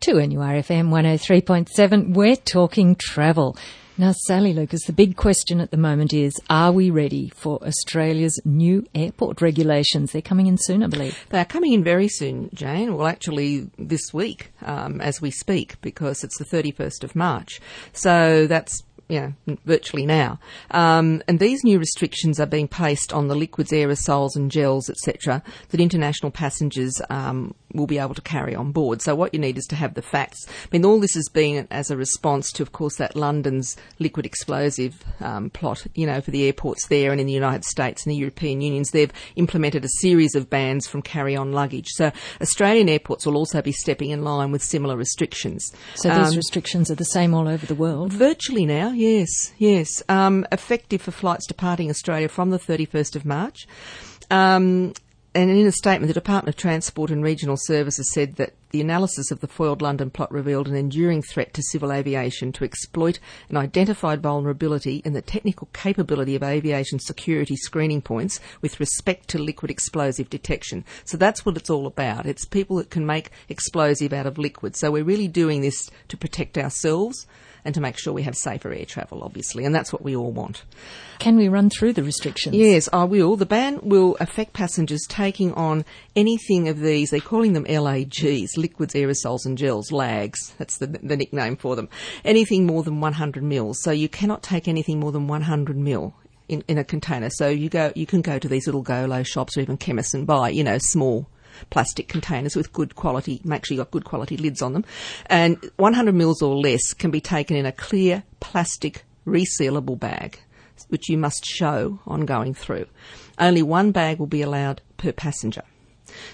to NURFM 103.7. We're talking travel. Now, Sally Lucas, the big question at the moment is are we ready for Australia's new airport regulations? They're coming in soon, I believe. They are coming in very soon, Jane. Well, actually, this week um, as we speak, because it's the 31st of March. So that's you know, virtually now. Um, and these new restrictions are being placed on the liquids, aerosols, and gels, etc., that international passengers um, will be able to carry on board. So what you need is to have the facts. I mean, all this has been as a response to, of course, that London's liquid explosive um, plot. You know, for the airports there and in the United States and the European unions, they've implemented a series of bans from carry-on luggage. So Australian airports will also be stepping in line with similar restrictions. So these um, restrictions are the same all over the world. Virtually now, yes, yes. Um, effective for flights departing Australia from the 31st of March. Um, and in a statement, the Department of Transport and Regional Services said that the analysis of the foiled London plot revealed an enduring threat to civil aviation to exploit an identified vulnerability in the technical capability of aviation security screening points with respect to liquid explosive detection. So that's what it's all about. It's people that can make explosive out of liquid. So we're really doing this to protect ourselves and to make sure we have safer air travel, obviously, and that's what we all want. Can we run through the restrictions? Yes, I will. The ban will affect passengers taking on anything of these. They're calling them LAGs, liquids, aerosols, and gels, LAGs. That's the, the nickname for them. Anything more than 100 mils. So you cannot take anything more than 100 mil. In, in a container, so you go, you can go to these little Golo shops or even chemists and buy, you know, small plastic containers with good quality, make sure you've got good quality lids on them. And 100 mils or less can be taken in a clear plastic resealable bag, which you must show on going through. Only one bag will be allowed per passenger.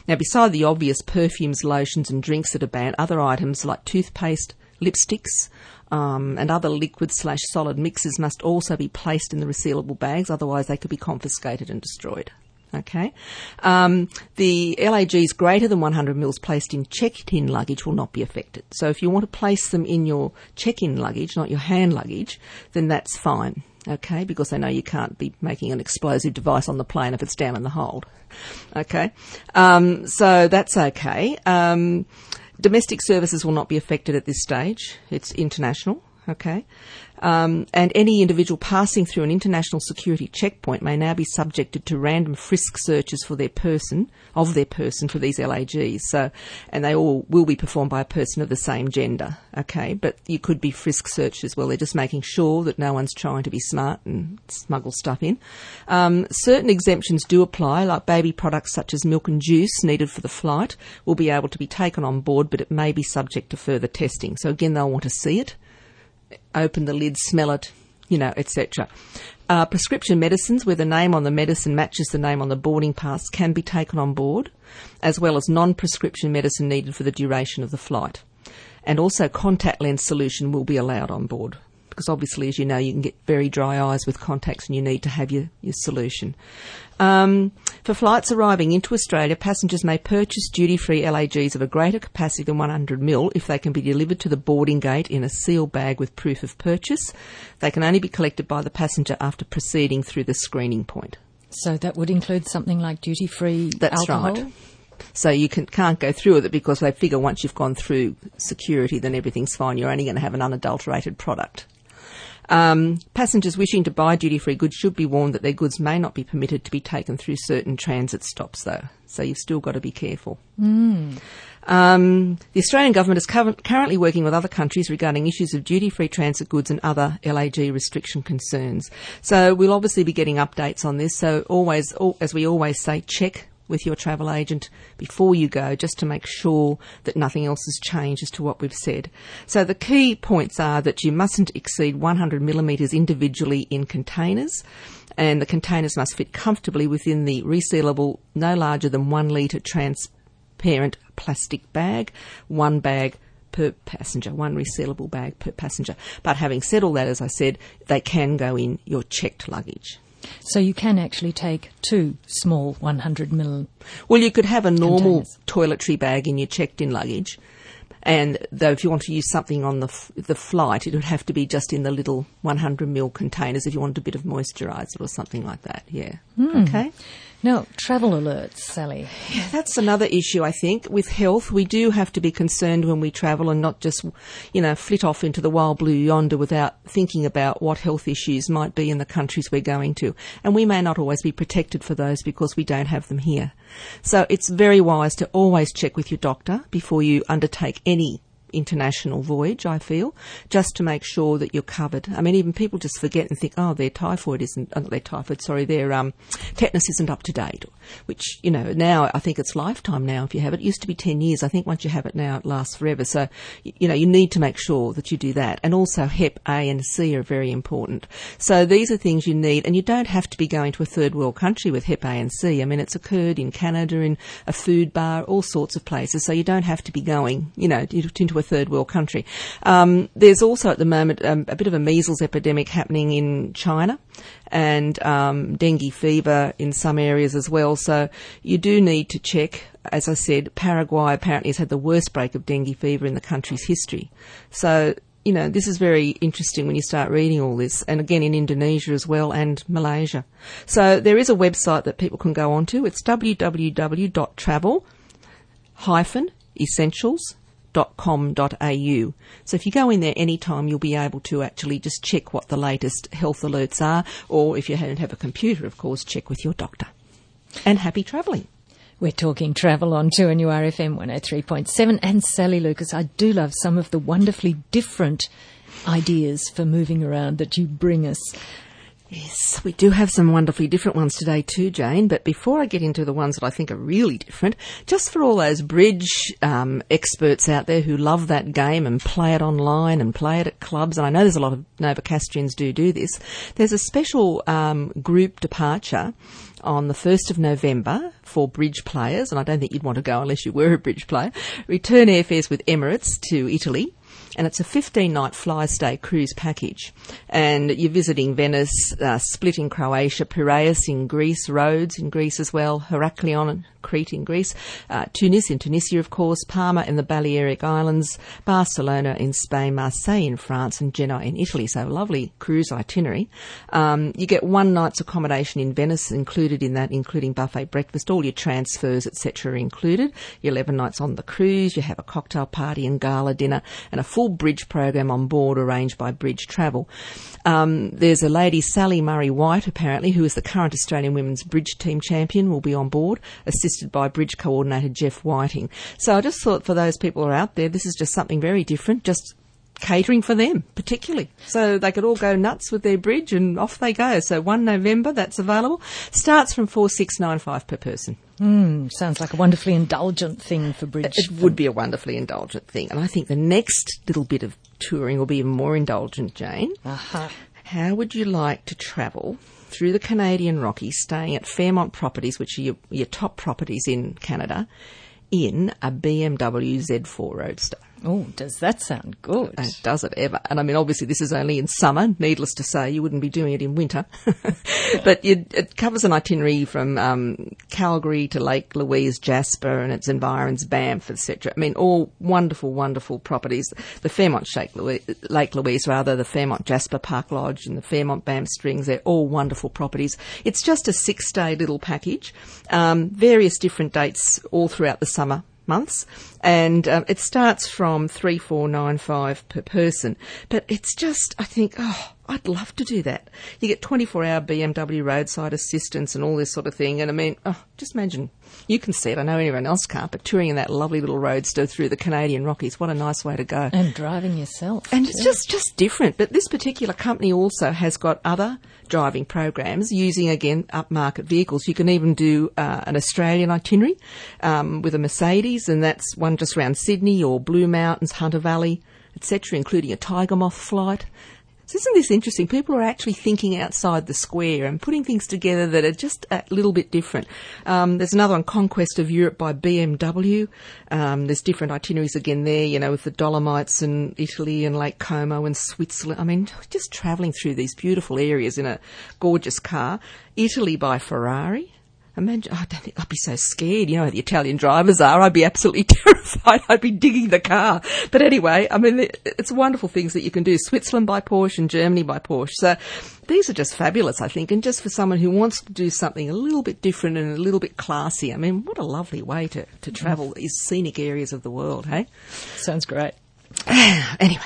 Now, beside the obvious perfumes, lotions, and drinks that are banned, other items like toothpaste, lipsticks, um, and other liquid slash solid mixes must also be placed in the resealable bags, otherwise they could be confiscated and destroyed. Okay. Um, the LAGs greater than 100 mils placed in checked-in luggage will not be affected. So if you want to place them in your check-in luggage, not your hand luggage, then that's fine. Okay, because they know you can't be making an explosive device on the plane if it's down in the hold. Okay, um, so that's okay. Um, domestic services will not be affected at this stage. It's international. Okay. Um, and any individual passing through an international security checkpoint may now be subjected to random frisk searches for their person, of their person for these LAGs. So, and they all will be performed by a person of the same gender. Okay. But you could be frisk searched as well. They're just making sure that no one's trying to be smart and smuggle stuff in. Um, certain exemptions do apply, like baby products such as milk and juice needed for the flight will be able to be taken on board, but it may be subject to further testing. So again, they'll want to see it open the lid, smell it, you know, etc. Uh, prescription medicines, where the name on the medicine matches the name on the boarding pass, can be taken on board, as well as non prescription medicine needed for the duration of the flight. And also, contact lens solution will be allowed on board because obviously, as you know, you can get very dry eyes with contacts and you need to have your, your solution. Um, for flights arriving into Australia, passengers may purchase duty-free LAGs of a greater capacity than 100 ml if they can be delivered to the boarding gate in a sealed bag with proof of purchase. They can only be collected by the passenger after proceeding through the screening point. So that would include something like duty-free That's alcohol? right. So you can, not go through with it because they figure once you've gone through security, then everything's fine. You're only going to have an unadulterated product. Um, passengers wishing to buy duty free goods should be warned that their goods may not be permitted to be taken through certain transit stops, though. So you've still got to be careful. Mm. Um, the Australian government is currently working with other countries regarding issues of duty-free transit goods and other LAG restriction concerns. So we'll obviously be getting updates on this. So always, as we always say, check with your travel agent before you go just to make sure that nothing else has changed as to what we've said. So the key points are that you mustn't exceed 100 millimetres individually in containers and the containers must fit comfortably within the resealable no larger than one litre transparent plastic bag, one bag per passenger, one resealable bag per passenger. But having said all that, as I said, they can go in your checked luggage. So you can actually take two small 100 ml. Well, you could have a normal containers. toiletry bag in your checked-in luggage, and though if you want to use something on the f- the flight, it would have to be just in the little 100 ml containers if you wanted a bit of moisturiser or something like that. Yeah. Mm. Okay. Now, travel alerts, Sally. That's another issue, I think. With health, we do have to be concerned when we travel and not just, you know, flit off into the wild blue yonder without thinking about what health issues might be in the countries we're going to. And we may not always be protected for those because we don't have them here. So it's very wise to always check with your doctor before you undertake any international voyage, I feel, just to make sure that you're covered. I mean, even people just forget and think, oh, their typhoid isn't, uh, their typhoid, sorry, their um, tetanus isn't up to date, which, you know, now I think it's lifetime now if you have it. It used to be 10 years. I think once you have it now, it lasts forever. So, you know, you need to make sure that you do that. And also HEP A and C are very important. So these are things you need, and you don't have to be going to a third world country with HEP A and C. I mean, it's occurred in Canada, in a food bar, all sorts of places. So you don't have to be going, you know, into a third world country. Um, there's also at the moment um, a bit of a measles epidemic happening in China and um, dengue fever in some areas as well. So you do need to check. As I said, Paraguay apparently has had the worst break of dengue fever in the country's history. So you know, this is very interesting when you start reading all this, and again in Indonesia as well and Malaysia. So there is a website that people can go onto. It's www.travel essentials health.com.au. So if you go in there anytime, you'll be able to actually just check what the latest health alerts are, or if you don't have a computer, of course, check with your doctor. And happy travelling. We're talking travel on 2NURFM 103.7 and Sally Lucas. I do love some of the wonderfully different ideas for moving around that you bring us. Yes, we do have some wonderfully different ones today too, Jane. But before I get into the ones that I think are really different, just for all those bridge um, experts out there who love that game and play it online and play it at clubs, and I know there's a lot of Novocastrians do do this. There's a special um, group departure on the 1st of November for bridge players, and I don't think you'd want to go unless you were a bridge player. Return airfares with Emirates to Italy and it's a 15 night fly stay cruise package. And you're visiting Venice, uh, Split in Croatia, Piraeus in Greece, Rhodes in Greece as well, Heraklion Crete in Greece, uh, Tunis in Tunisia, of course, Palma in the Balearic Islands, Barcelona in Spain, Marseille in France, and Genoa in Italy. So lovely cruise itinerary. Um, you get one night's accommodation in Venice included in that, including buffet breakfast, all your transfers, etc., are included. Your 11 nights on the cruise, you have a cocktail party and gala dinner, and a full bridge program on board arranged by Bridge Travel. Um, there's a lady, Sally Murray White, apparently, who is the current Australian women's bridge team champion, will be on board, assisted by bridge coordinator Jeff Whiting. So I just thought for those people who are out there, this is just something very different, just catering for them particularly. So they could all go nuts with their bridge and off they go. So 1 November, that's available. Starts from 4695 per person. Mm, sounds like a wonderfully indulgent thing for bridge. It would be a wonderfully indulgent thing. And I think the next little bit of touring will be even more indulgent, Jane. Uh-huh. How would you like to travel through the Canadian Rockies, staying at Fairmont Properties, which are your, your top properties in Canada, in a BMW Z4 Roadster? Oh, does that sound good? And does it ever? And I mean, obviously, this is only in summer. Needless to say, you wouldn't be doing it in winter. but it covers an itinerary from um, Calgary to Lake Louise, Jasper, and its environs, Banff, etc. I mean, all wonderful, wonderful properties. The Fairmont Louise, Lake Louise, rather, the Fairmont Jasper Park Lodge, and the Fairmont Banff Springs. They're all wonderful properties. It's just a six-day little package. Um, various different dates all throughout the summer months, and um, it starts from three four nine five per person. But it's just, I think, oh, I'd love to do that. You get 24 hour BMW roadside assistance and all this sort of thing. And I mean, oh, just imagine. You can see it. I know anyone else can't, but touring in that lovely little roadster through the Canadian Rockies, what a nice way to go. And driving yourself. And it's just, just different. But this particular company also has got other driving programs using, again, upmarket vehicles. You can even do uh, an Australian itinerary um, with a Mercedes, and that's one just around Sydney or Blue Mountains, Hunter Valley, etc., including a Tiger Moth flight. So isn't this interesting? People are actually thinking outside the square and putting things together that are just a little bit different. Um, there's another one, Conquest of Europe by BMW. Um, there's different itineraries again there, you know, with the Dolomites and Italy and Lake Como and Switzerland. I mean, just travelling through these beautiful areas in a gorgeous car. Italy by Ferrari. Imagine, oh, I don't think I'd be so scared. You know the Italian drivers are. I'd be absolutely terrified. I'd be digging the car. But anyway, I mean, it's wonderful things that you can do. Switzerland by Porsche and Germany by Porsche. So these are just fabulous, I think. And just for someone who wants to do something a little bit different and a little bit classy, I mean, what a lovely way to, to travel mm. these scenic areas of the world, hey? Sounds great. anyway,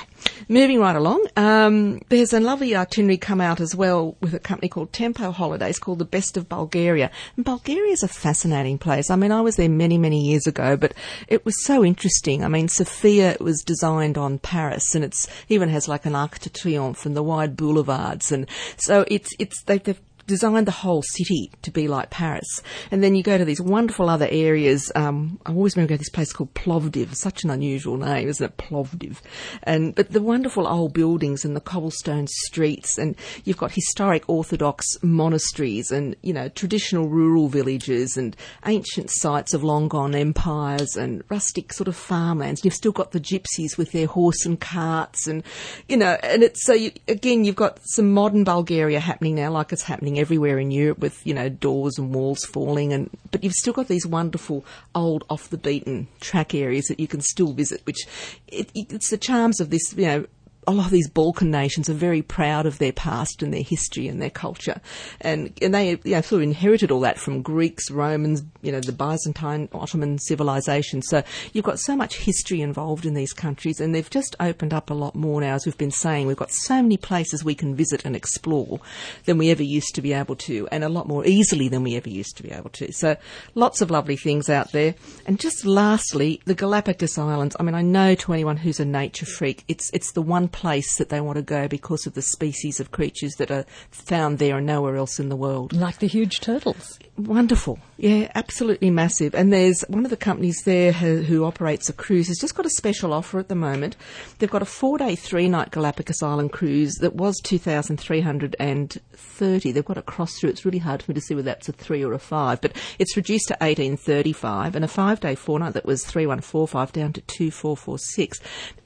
moving right along, um, there's a lovely itinerary come out as well with a company called Tempo Holidays called The Best of Bulgaria. And Bulgaria is a fascinating place. I mean, I was there many, many years ago, but it was so interesting. I mean, Sofia was designed on Paris and it's even has like an Arc de Triomphe and the wide boulevards. And so it's, it's, they've, they've designed the whole city to be like Paris. And then you go to these wonderful other areas. Um, I always remember going to this place called Plovdiv, such an unusual name, isn't it? Plovdiv. And, but the wonderful old buildings and the cobblestone streets and you've got historic Orthodox monasteries and, you know, traditional rural villages and ancient sites of long gone empires and rustic sort of farmlands. You've still got the gypsies with their horse and carts and, you know, and it's so you, again, you've got some modern Bulgaria happening now like it's happening everywhere in Europe with, you know, doors and walls falling and, but you've still got these wonderful old off the beaten track areas that you can still visit, which it, it's the charms of this, you know, a lot of these Balkan nations are very proud of their past and their history and their culture, and and they you know, sort of inherited all that from Greeks, Romans, you know, the Byzantine, Ottoman civilization. So you've got so much history involved in these countries, and they've just opened up a lot more now. As we've been saying, we've got so many places we can visit and explore than we ever used to be able to, and a lot more easily than we ever used to be able to. So lots of lovely things out there. And just lastly, the Galapagos Islands. I mean, I know to anyone who's a nature freak, it's it's the one place that they want to go because of the species of creatures that are found there and nowhere else in the world. Like the huge turtles. Wonderful. Yeah, absolutely massive. And there's one of the companies there who, who, operates a cruise has just got a special offer at the moment. They've got a four day, three night Galapagos Island cruise that was 2,330. They've got a cross through. It's really hard for me to see whether that's a three or a five, but it's reduced to 1835 and a five day, four night that was 3145 down to 2446.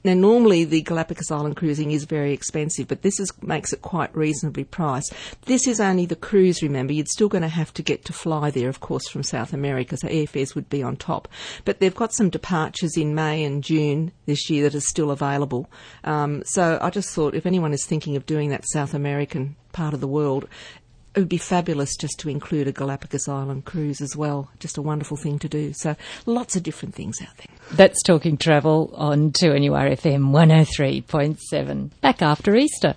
Now, normally the Galapagos Island cruising is very expensive, but this is, makes it quite reasonably priced. This is only the cruise, remember. You're still going to have to get to fly there, of course, from South America, so airfares would be on top. But they've got some departures in May and June this year that are still available. Um, so I just thought if anyone is thinking of doing that South American part of the world, it would be fabulous just to include a Galapagos Island cruise as well. Just a wonderful thing to do. So lots of different things out there. That's Talking Travel on 2NURFM 103.7. Back after Easter.